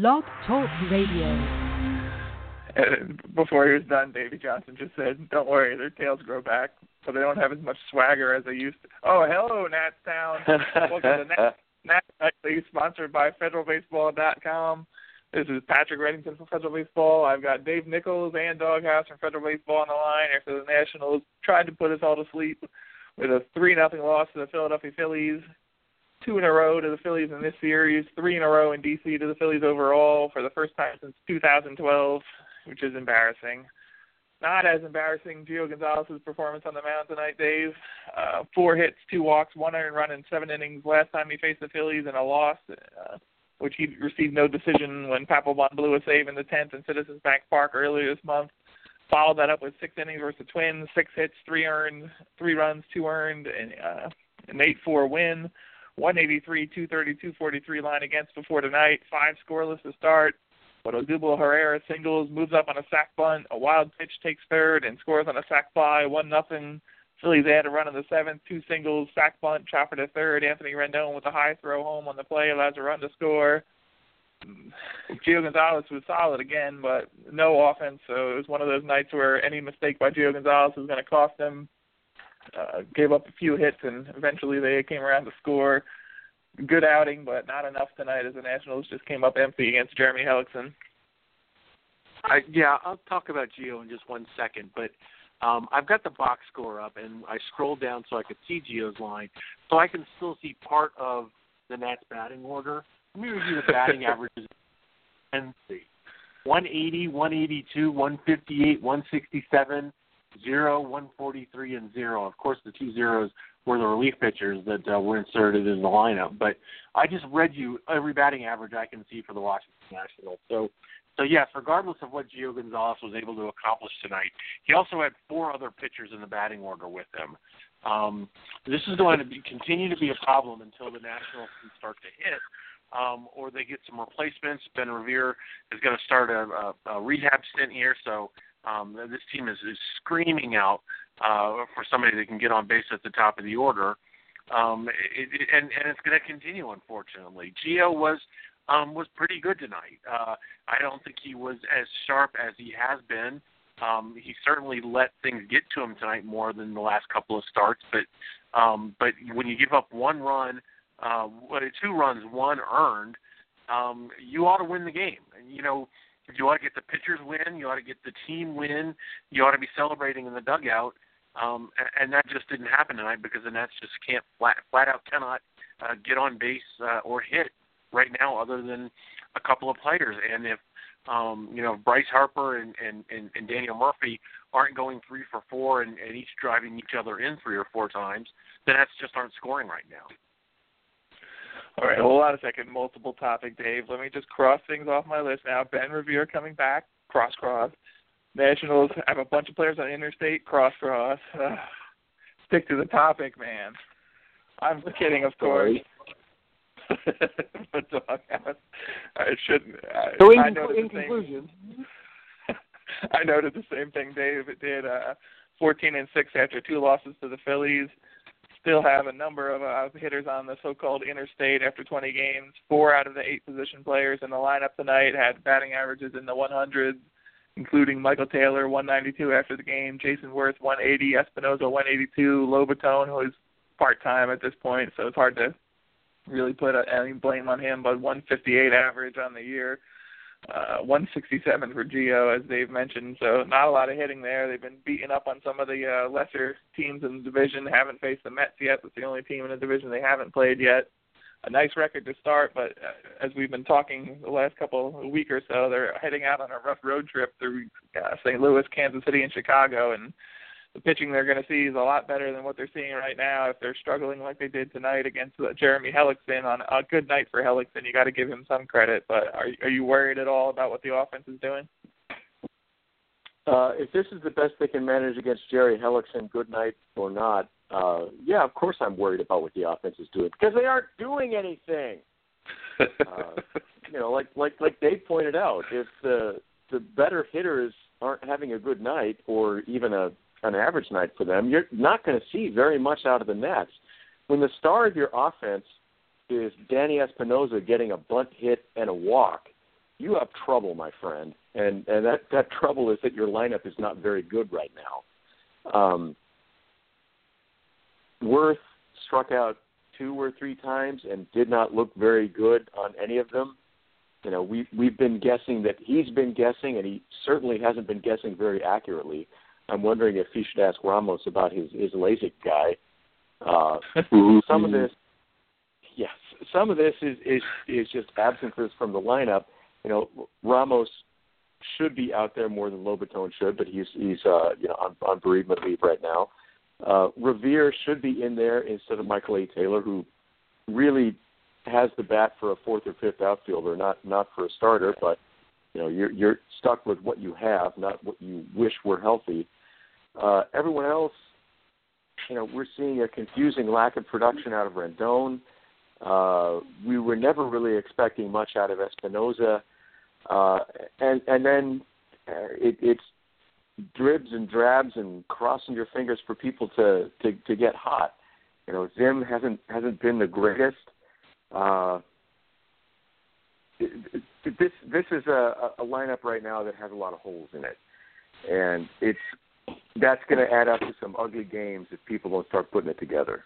Blog Talk Radio. And before he was done, Davey Johnson just said, "Don't worry, their tails grow back, so they don't have as much swagger as they used to." Oh, hello, Natstown. Welcome to Nat, Nat Nightly, sponsored by FederalBaseball.com. This is Patrick Reddington from Federal Baseball. I've got Dave Nichols and Doghouse from Federal Baseball on the line after the Nationals tried to put us all to sleep with a three nothing loss to the Philadelphia Phillies two in a row to the Phillies in this series, three in a row in DC to the Phillies overall for the first time since 2012, which is embarrassing. Not as embarrassing, Gio Gonzalez's performance on the mound tonight, Dave. Uh, four hits, two walks, one earned run in seven innings last time he faced the Phillies in a loss, uh, which he received no decision when Papelbon blew a save in the 10th in Citizens Bank Park earlier this month. Followed that up with six innings versus the Twins, six hits, three earned, three runs, two earned, and uh, an 8-4 win. 183, 230, 243 line against before tonight. Five scoreless to start. But Odubel Herrera singles, moves up on a sac bunt. A wild pitch takes third and scores on a sac fly. One nothing. Phillies add a run in the seventh. Two singles, sac bunt, chopper to third. Anthony Rendon with a high throw home on the play allows a run to score. Gio Gonzalez was solid again, but no offense. So it was one of those nights where any mistake by Gio Gonzalez was going to cost him uh, gave up a few hits, and eventually they came around to score. Good outing, but not enough tonight as the Nationals just came up empty against Jeremy Hellickson. I, yeah, I'll talk about Gio in just one second, but um, I've got the box score up, and I scrolled down so I could see Gio's line, so I can still see part of the Nats batting order. Let me review the batting averages and see. 180, 182, 158, 167, zero, 143, and zero. Of course, the two zeros were the relief pitchers that uh, were inserted in the lineup. But I just read you every batting average I can see for the Washington Nationals. So, so yes, regardless of what Gio Gonzalez was able to accomplish tonight, he also had four other pitchers in the batting order with him. Um, this is going to be, continue to be a problem until the Nationals can start to hit. Um, or they get some replacements. Ben Revere is going to start a, a, a rehab stint here, so um, this team is, is screaming out uh, for somebody that can get on base at the top of the order, um, it, it, and and it's going to continue. Unfortunately, Gio was um, was pretty good tonight. Uh, I don't think he was as sharp as he has been. Um, he certainly let things get to him tonight more than the last couple of starts. But um, but when you give up one run, uh, two runs, one earned, um, you ought to win the game. And you know you ought to get the pitchers win. You ought to get the team win. You ought to be celebrating in the dugout. Um, and, and that just didn't happen tonight because the Nats just can't flat, flat out cannot uh, get on base uh, or hit right now, other than a couple of players. And if um, you know Bryce Harper and, and, and, and Daniel Murphy aren't going three for four and, and each driving each other in three or four times, the Nats just aren't scoring right now. All right, hold on a second. Multiple topic, Dave. Let me just cross things off my list now. Ben Revere coming back, cross cross. Nationals have a bunch of players on interstate, cross cross. Uh, stick to the topic, man. I'm kidding, of course. but I shouldn't. I, so in, I in conclusion, I noted the same thing Dave it did. Uh, 14 and six after two losses to the Phillies still have a number of uh, hitters on the so-called interstate after 20 games. Four out of the eight position players in the lineup tonight had batting averages in the 100s, including Michael Taylor 192 after the game, Jayson Werth 180, Espinosa 182, Lobaton who is part-time at this point, so it's hard to really put any blame on him, but 158 average on the year uh, 167 for Gio, as they've mentioned. So not a lot of hitting there. They've been beating up on some of the uh, lesser teams in the division. Haven't faced the Mets yet. That's the only team in the division they haven't played yet. A nice record to start, but uh, as we've been talking the last couple of week or so, they're heading out on a rough road trip through uh, St. Louis, Kansas City, and Chicago, and the pitching they're going to see is a lot better than what they're seeing right now. If they're struggling like they did tonight against uh, Jeremy Hellickson on a good night for Hellickson, you got to give him some credit. But are are you worried at all about what the offense is doing? Uh, if this is the best they can manage against Jerry Hellickson, good night or not, uh, yeah, of course I'm worried about what the offense is doing because they aren't doing anything. uh, you know, like like like Dave pointed out, if the the better hitters aren't having a good night or even a an average night for them, you're not going to see very much out of the Nats. When the star of your offense is Danny Espinosa getting a bunt hit and a walk, you have trouble, my friend, and and that that trouble is that your lineup is not very good right now. Um, Werth struck out two or three times and did not look very good on any of them. You know, we we've been guessing that he's been guessing, and he certainly hasn't been guessing very accurately. I'm wondering if he should ask Ramos about his his LASIK guy. Uh, some of this, yes, some of this is is is just absences from the lineup. You know, Ramos should be out there more than Lobaton should, but he's he's uh, you know on, on bereavement leave right now. Uh, Revere should be in there instead of Michael A. Taylor, who really has the bat for a fourth or fifth outfielder, not not for a starter. But you know, you're you're stuck with what you have, not what you wish were healthy. Uh, everyone else, you know, we're seeing a confusing lack of production out of Rendon. Uh, we were never really expecting much out of Espinosa, uh, and and then uh, it, it's dribs and drabs and crossing your fingers for people to to to get hot. You know, Zim hasn't hasn't been the greatest. Uh, this this is a, a lineup right now that has a lot of holes in it, and it's that's going to add up to some ugly games if people don't start putting it together.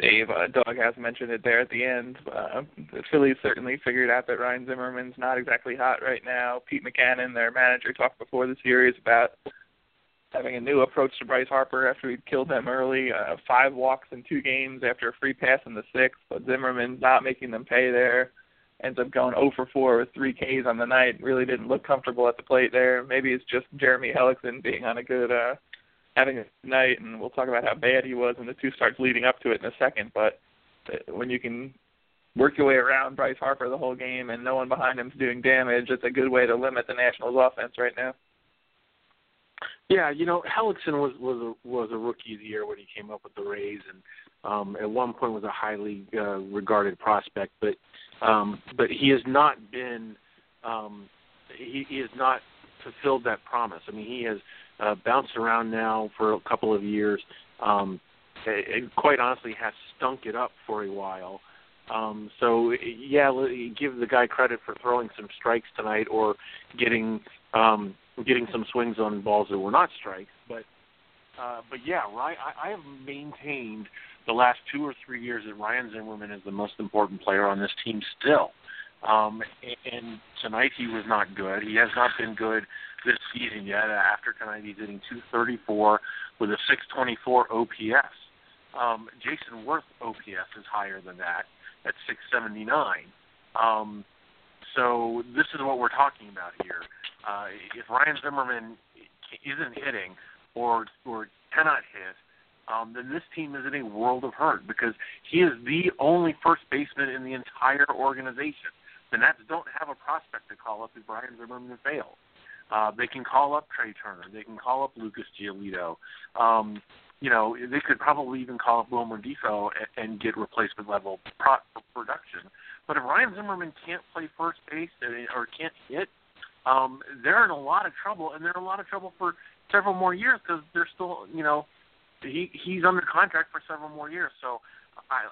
Dave, uh, Dog has mentioned it there at the end. Uh, the Phillies certainly figured out that Ryan Zimmerman's not exactly hot right now. Pete Mackanin, their manager, talked before the series about having a new approach to Bryce Harper after he'd killed them early. Uh, five walks in two games after a free pass in the sixth, but Zimmerman's not making them pay there. Ends up going 0 for 4 with three Ks on the night. Really didn't look comfortable at the plate there. Maybe it's just Jeremy Hellickson being on a good uh, having a good night, and we'll talk about how bad he was in the two starts leading up to it in a second. But uh, when you can work your way around Bryce Harper the whole game and no one behind him's doing damage, it's a good way to limit the Nationals' offense right now. Yeah, you know, Hellickson was was a was a rookie of the year when he came up with the Rays, and um, at one point was a highly uh, regarded prospect. But um, but he has not been um, he, he has not fulfilled that promise. I mean, he has uh, bounced around now for a couple of years. Um, it quite honestly has stunk it up for a while. Um, so yeah, give the guy credit for throwing some strikes tonight or getting um, getting some swings on balls that were not strikes. But uh, but yeah, right. I, I have maintained the last two or three years that Ryan Zimmerman is the most important player on this team still. Um, and tonight he was not good. He has not been good this season yet. After tonight, he's hitting 234 with a 624 OPS. Um, Jayson Werth OPS is higher than that at 679. Um, so this is what we're talking about here. Uh, if Ryan Zimmerman isn't hitting or or cannot hit, um, then this team is in a world of hurt because he is the only first baseman in the entire organization. The Nats don't have a prospect to call up if Ryan Zimmerman fails. Uh, they can call up Trea Turner. They can call up Lucas Giolito. Um, you know, they could probably even call up Wilmer Difo and, and get replacement level pro- production. But if Ryan Zimmerman can't play first base or can't hit, um, they're in a lot of trouble, and they're in a lot of trouble for several more years because they're still, you know, he he's under contract for several more years. So, I,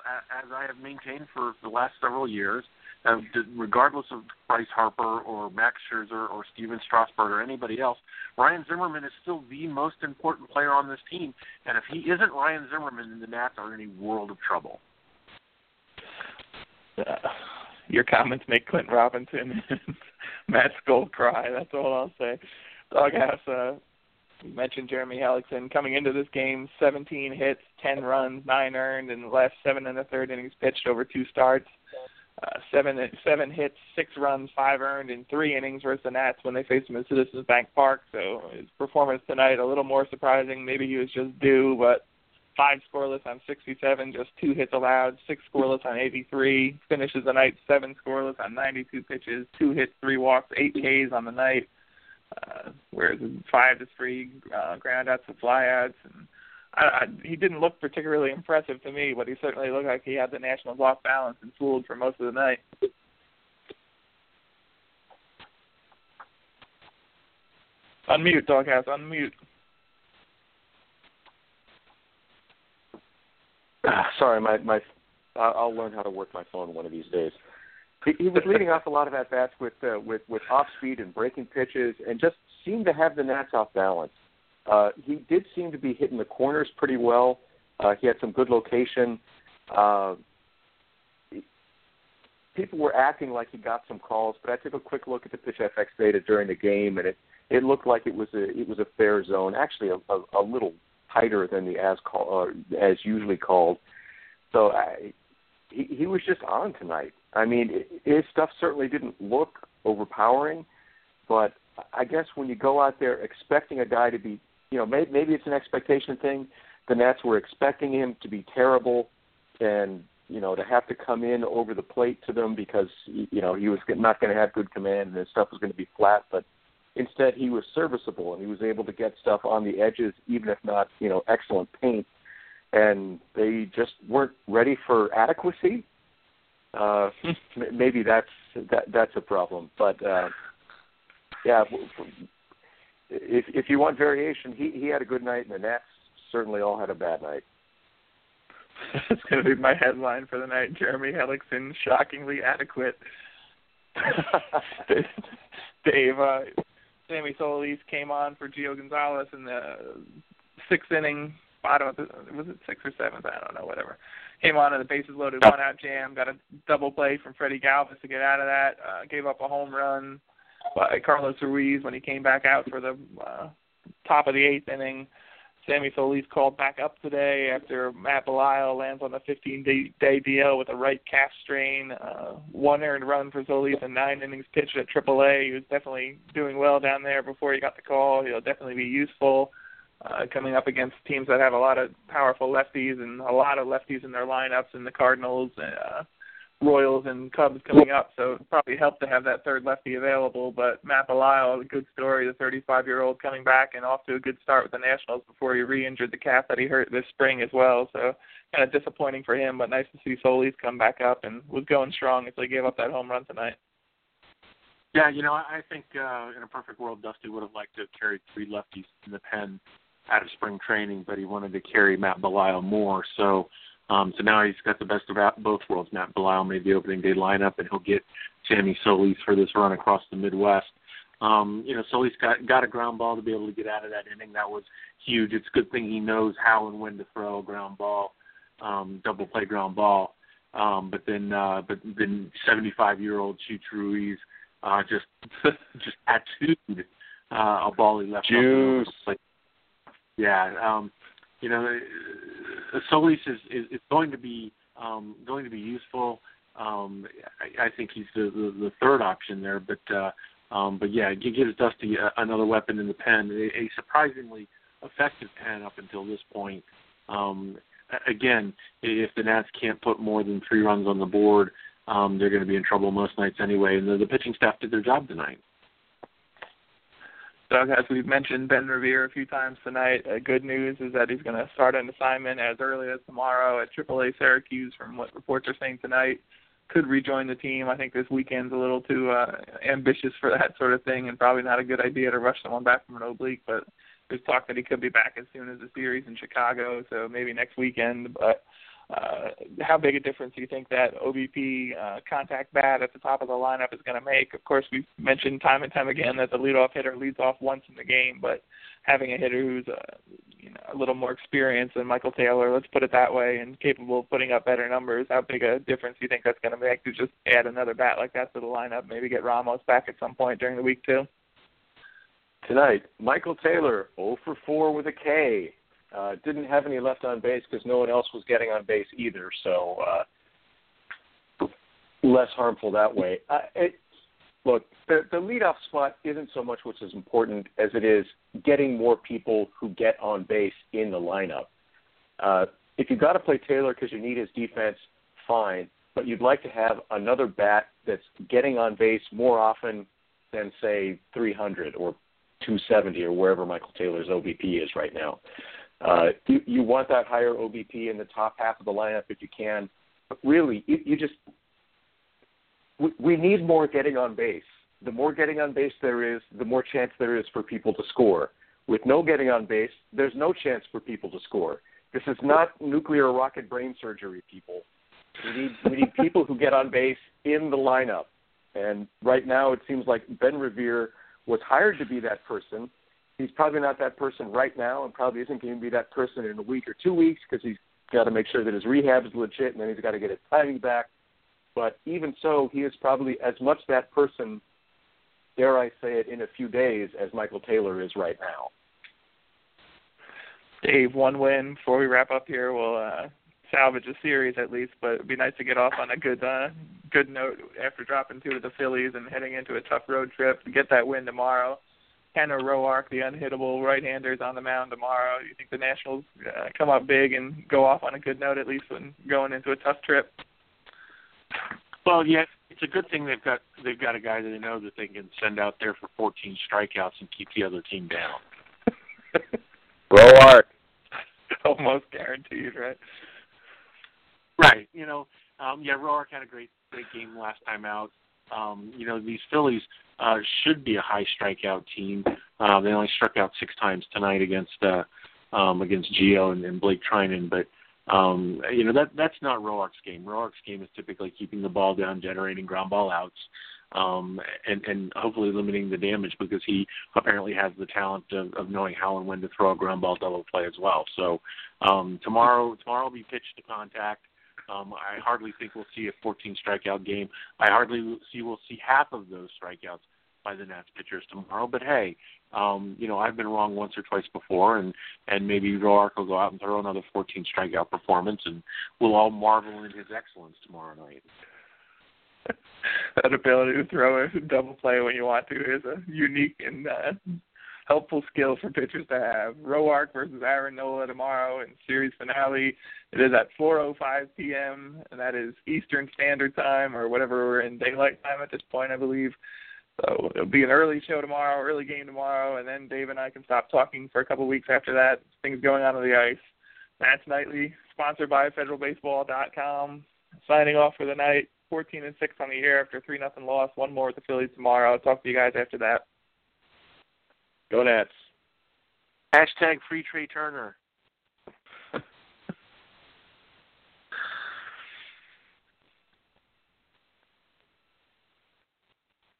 as I have maintained for the last several years, uh, regardless of Bryce Harper or Max Scherzer or Stephen Strasburg or anybody else, Ryan Zimmerman is still the most important player on this team. And if he isn't Ryan Zimmerman, then the Nats are in a world of trouble. Uh, your comments make Clint Robinson and Matt Skole cry. That's all I'll say. Doghouse, uh, you mentioned Jeremy Hellickson coming into this game, 17 hits, 10 runs, 9 earned in the last seven and a third innings pitched over two starts uh, seven seven hits, six runs, five earned in three innings versus the Nats when they faced him at Citizens Bank Park. So his performance tonight a little more surprising. Maybe he was just due, but five scoreless on 67, just two hits allowed, six scoreless on 83. Finishes the night seven scoreless on 92 pitches, two hits, three walks, eight Ks on the night. Uh, whereas five to three uh, ground outs and flyouts and I, I, he didn't look particularly impressive to me, but he certainly looked like he had the Nationals off balance and fooled for most of the night. Unmute, Doghouse. Unmute. Ah, sorry, my my. I'll learn how to work my phone one of these days. He, was leading off a lot of at bats with uh, with with off speed and breaking pitches, and just seemed to have the Nats off balance. Uh, he did seem to be hitting the corners pretty well. Uh, he had some good location. Uh, people were acting like he got some calls, but I took a quick look at the pitch FX data during the game, and it it looked like it was a it was a fair zone, actually a, a, a little tighter than the as call uh, as usually called. So I, he he was just on tonight. I mean, his stuff certainly didn't look overpowering, but I guess when you go out there expecting a guy to be, you know, maybe, maybe it's an expectation thing. The Nats were expecting him to be terrible, and you know, to have to come in over the plate to them because you know he was not going to have good command and his stuff was going to be flat. But instead, he was serviceable and he was able to get stuff on the edges, even if not you know excellent paint. And they just weren't ready for adequacy. Uh, maybe that's that that's a problem. But uh, yeah, if if you want variation, he he had a good night, and the Nats certainly all had a bad night. That's going to be my headline for the night. Jeremy Hellickson, shockingly adequate. Dave, uh, Sammy Solis came on for Gio Gonzalez in the sixth inning, bottom of the, was it sixth or seventh? I don't know, whatever. Came on in the bases loaded, one out jam, got a double play from Freddie Galvis to get out of that. Uh, gave up a home run by Carlos Ruiz when he came back out for the uh, top of the eighth inning. Sammy Solis called back up today after Matt Belisle lands on a 15-day deal with a right calf strain. Uh, one earned run for Solis in nine innings pitched at AAA. He was definitely doing well down there before he got the call. He'll definitely be useful uh, coming up against teams that have a lot of powerful lefties and a lot of lefties in their lineups and the Cardinals. Uh, Royals and Cubs coming up, so it probably helped to have that third lefty available. But Matt Belisle, a good story, the 35-year-old coming back and off to a good start with the Nationals before he re-injured the calf that he hurt this spring as well. So kind of disappointing for him, but nice to see Solis come back up and was going strong until he gave up that home run tonight. Yeah, you know, I think uh, in a perfect world, Dusty would have liked to have carried three lefties in the pen out of spring training, but he wanted to carry Matt Belisle more. So um, so now he's got the best of both worlds. Matt Belisle made the opening day lineup, and he'll get Sammy Solis for this run across the Midwest. Um, you know, Solis got got a ground ball to be able to get out of that inning. That was huge. It's a good thing he knows how and when to throw a ground ball, um, double play ground ball. Um, but then, uh, but then, 75 year old Chooch Ruiz uh, just just tattooed uh, a ball he left. Juice. Yeah. Um, you know, Solis is, is, is going to be um, going to be useful. Um, I, I think he's the, the, the third option there, but uh, um, but yeah, it gives Dusty a, another weapon in the pen, a, a surprisingly effective pen up until this point. Um, again, if the Nats can't put more than three runs on the board, um, they're going to be in trouble most nights anyway. And the, the pitching staff did their job tonight. Dog, as we've mentioned Ben Revere a few times tonight, uh, good news is that he's going to start an assignment as early as tomorrow at AAA Syracuse. From what reports are saying tonight, could rejoin the team. I think this weekend's a little too uh, ambitious for that sort of thing, and probably not a good idea to rush someone back from an oblique. But there's talk that he could be back as soon as the series in Chicago, so maybe next weekend. But uh, how big a difference do you think that OBP uh, contact bat at the top of the lineup is going to make? Of course, we've mentioned time and time again that the leadoff hitter leads off once in the game, but having a hitter who's uh, you know a little more experienced than Michael Taylor, let's put it that way, and capable of putting up better numbers, how big a difference do you think that's going to make to just add another bat like that to the lineup? Maybe get Ramos back at some point during the week too. Tonight, Michael Taylor, 0 for 4 with a K. Uh, didn't have any left on base because no one else was getting on base either, so uh, less harmful that way. Uh, it, look, the, the leadoff spot isn't so much what's as important as it is getting more people who get on base in the lineup. Uh, if you've got to play Taylor because you need his defense, fine, but you'd like to have another bat that's getting on base more often than, say, 300 or 270 or wherever Michael Taylor's OBP is right now. Uh, you, you want that higher OBP in the top half of the lineup if you can. But really, you, you just we, we need more getting on base. The more getting on base there is, the more chance there is for people to score. With no getting on base, there's no chance for people to score. This is not nuclear rocket brain surgery, people. We need we need people who get on base in the lineup. And right now, it seems like Ben Revere was hired to be that person. He's probably not that person right now, and probably isn't going to be that person in a week or two weeks because he's got to make sure that his rehab is legit, and then he's got to get his timing back. But even so, he is probably as much that person, dare I say it, in a few days as Michael Taylor is right now. Dave, one win before we wrap up here. We'll uh, salvage a series at least, but it'd be nice to get off on a good uh, good note after dropping two of the Phillies and heading into a tough road trip to get that win tomorrow. Tanner Roark, the unhittable right-hander, is on the mound tomorrow. You think the Nationals uh, come up big and go off on a good note at least when going into a tough trip? Well, yeah, it's a good thing they've got they've got a guy that they know that they can send out there for 14 strikeouts and keep the other team down. Roark. Almost guaranteed, right? Right. You know, um, yeah, Roark had a great great game last time out. Um, you know, these Phillies uh, should be a high strikeout team. Uh, they only struck out six times tonight against uh, um, against Gio and, and Blake Treinen, but um, you know that that's not Roark's game. Roark's game is typically keeping the ball down, generating ground ball outs, um, and and hopefully limiting the damage because he apparently has the talent of, of knowing how and when to throw a ground ball double play as well. So um, tomorrow tomorrow will be pitched to contact. Um, I hardly think we'll see a 14 strikeout game. I hardly see we'll see half of those strikeouts by the Nats pitchers tomorrow. But hey, um, you know I've been wrong once or twice before, and and maybe Roark will go out and throw another 14 strikeout performance, and we'll all marvel in his excellence tomorrow night. that ability to throw a double play when you want to is a unique and uh, helpful skill for pitchers to have. Roark versus Aaron Nola tomorrow in series finale. It is at 4:05 p.m. and that is Eastern Standard Time or whatever we're in daylight time at this point, I believe. So it'll be an early show tomorrow, early game tomorrow, and then Dave and I can stop talking for a couple weeks after that. Things going on on the ice. Nats Nightly, sponsored by FederalBaseball.com. Signing off for the night. 14 and six on the year after three nothing loss. One more with the Phillies tomorrow. I'll talk to you guys after that. Go Nats. Hashtag free Trea Turner.